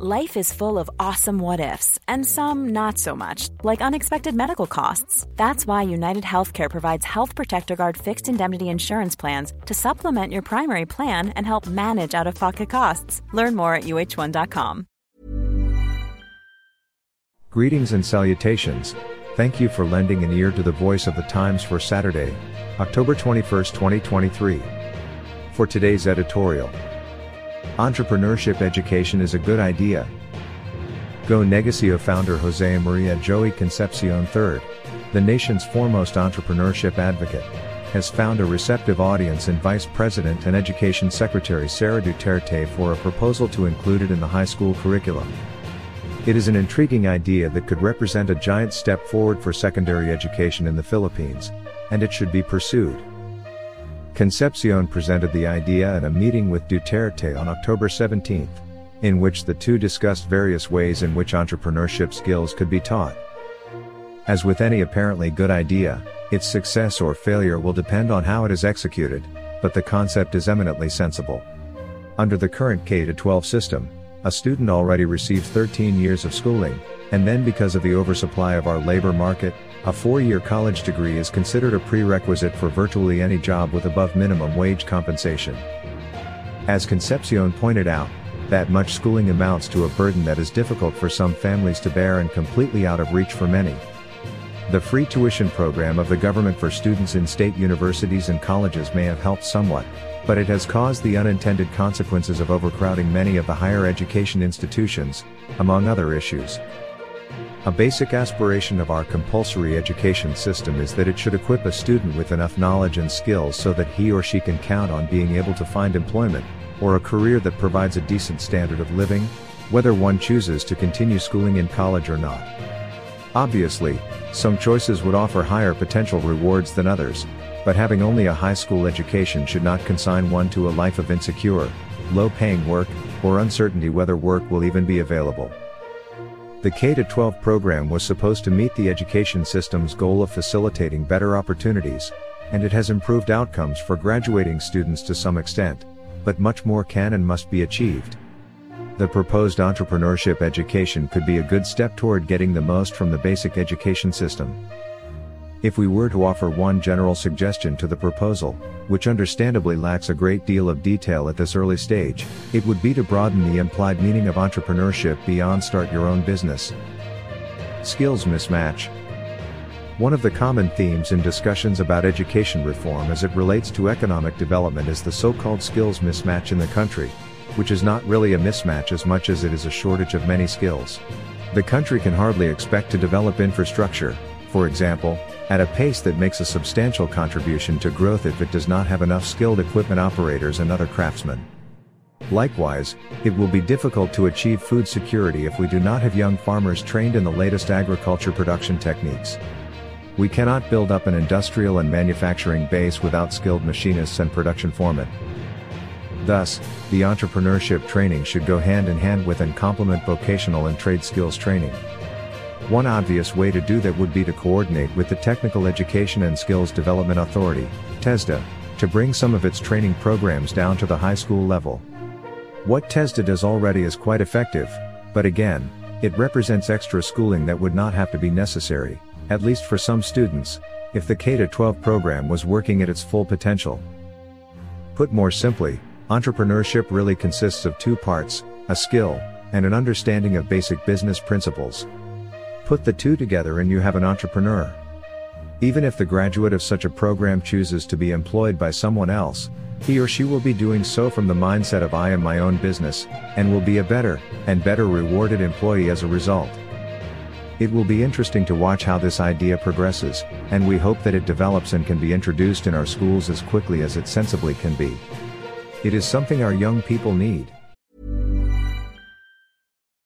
Life is full of awesome what ifs, and some not so much, like unexpected medical costs. That's why United Healthcare provides Health Protector Guard fixed indemnity insurance plans to supplement your primary plan and help manage out of pocket costs. Learn more at uh1.com. Greetings and salutations. Thank you for lending an ear to the voice of the Times for Saturday, October 21st, 2023. For today's editorial, Entrepreneurship education is a good idea. Go Negosyo founder Jose Maria Joey Concepcion III, the nation's foremost entrepreneurship advocate, has found a receptive audience in Vice President and Education Secretary Sara Duterte for a proposal to include it in the high school curriculum. It is an intriguing idea that could represent a giant step forward for secondary education in the Philippines, and it should be pursued. Concepcion presented the idea at a meeting with Duterte on October 17, in which the two discussed various ways in which entrepreneurship skills could be taught. As with any apparently good idea, its success or failure will depend on how it is executed, but the concept is eminently sensible. Under the current K-12 system, a student already receives 13 years of schooling, and then because of the oversupply of our labor market, a four-year college degree is considered a prerequisite for virtually any job with above minimum wage compensation. As Concepcion pointed out, that much schooling amounts to a burden that is difficult for some families to bear and completely out of reach for many. The free tuition program of the government for students in state universities and colleges may have helped somewhat, but it has caused the unintended consequences of overcrowding many of the higher education institutions, among other issues. A basic aspiration of our compulsory education system is that it should equip a student with enough knowledge and skills so that he or she can count on being able to find employment, or a career that provides a decent standard of living, whether one chooses to continue schooling in college or not. Obviously, some choices would offer higher potential rewards than others, but having only a high school education should not consign one to a life of insecure, low paying work, or uncertainty whether work will even be available. The K-12 program was supposed to meet the education system's goal of facilitating better opportunities, and it has improved outcomes for graduating students to some extent, but much more can and must be achieved. The proposed entrepreneurship education could be a good step toward getting the most from the basic education system. If we were to offer one general suggestion to the proposal, which understandably lacks a great deal of detail at this early stage, it would be to broaden the implied meaning of entrepreneurship beyond start your own business. Skills mismatch. One of the common themes in discussions about education reform as it relates to economic development is the so-called skills mismatch in the country, which is not really a mismatch as much as it is a shortage of many skills. The country can hardly expect to develop infrastructure, for example, at a pace that makes a substantial contribution to growth if it does not have enough skilled equipment operators and other craftsmen. Likewise, it will be difficult to achieve food security if we do not have young farmers trained in the latest agriculture production techniques. We cannot build up an industrial and manufacturing base without skilled machinists and production foremen. Thus, the entrepreneurship training should go hand in hand with and complement vocational and trade skills training. One obvious way to do that would be to coordinate with the Technical Education and Skills Development Authority, TESDA, to bring some of its training programs down to the high school level. What TESDA does already is quite effective, but again, it represents extra schooling that would not have to be necessary, at least for some students, if the K-12 program was working at its full potential. Put more simply, entrepreneurship really consists of two parts, a skill, and an understanding of basic business principles. Put the two together and you have an entrepreneur. Even if the graduate of such a program chooses to be employed by someone else, he or she will be doing so from the mindset of I am my own business, and will be a better, and better rewarded employee as a result. It will be interesting to watch how this idea progresses, and we hope that it develops and can be introduced in our schools as quickly as it sensibly can be. It is something our young people need.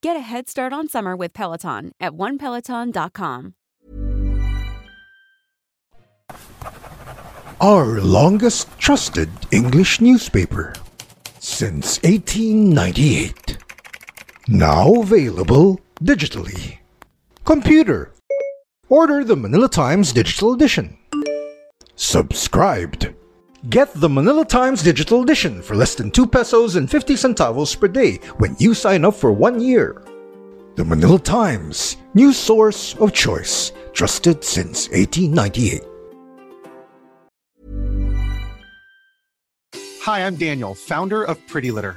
Get a head start on summer with Peloton at onepeloton.com. Our longest trusted English newspaper since 1898. Now available digitally. Computer. Order the Manila Times Digital Edition. Subscribed. Get the Manila Times Digital Edition for less than 2 pesos and 50 centavos per day when you sign up for one year. The Manila Times, new source of choice, trusted since 1898. Hi, I'm Daniel, founder of Pretty Litter.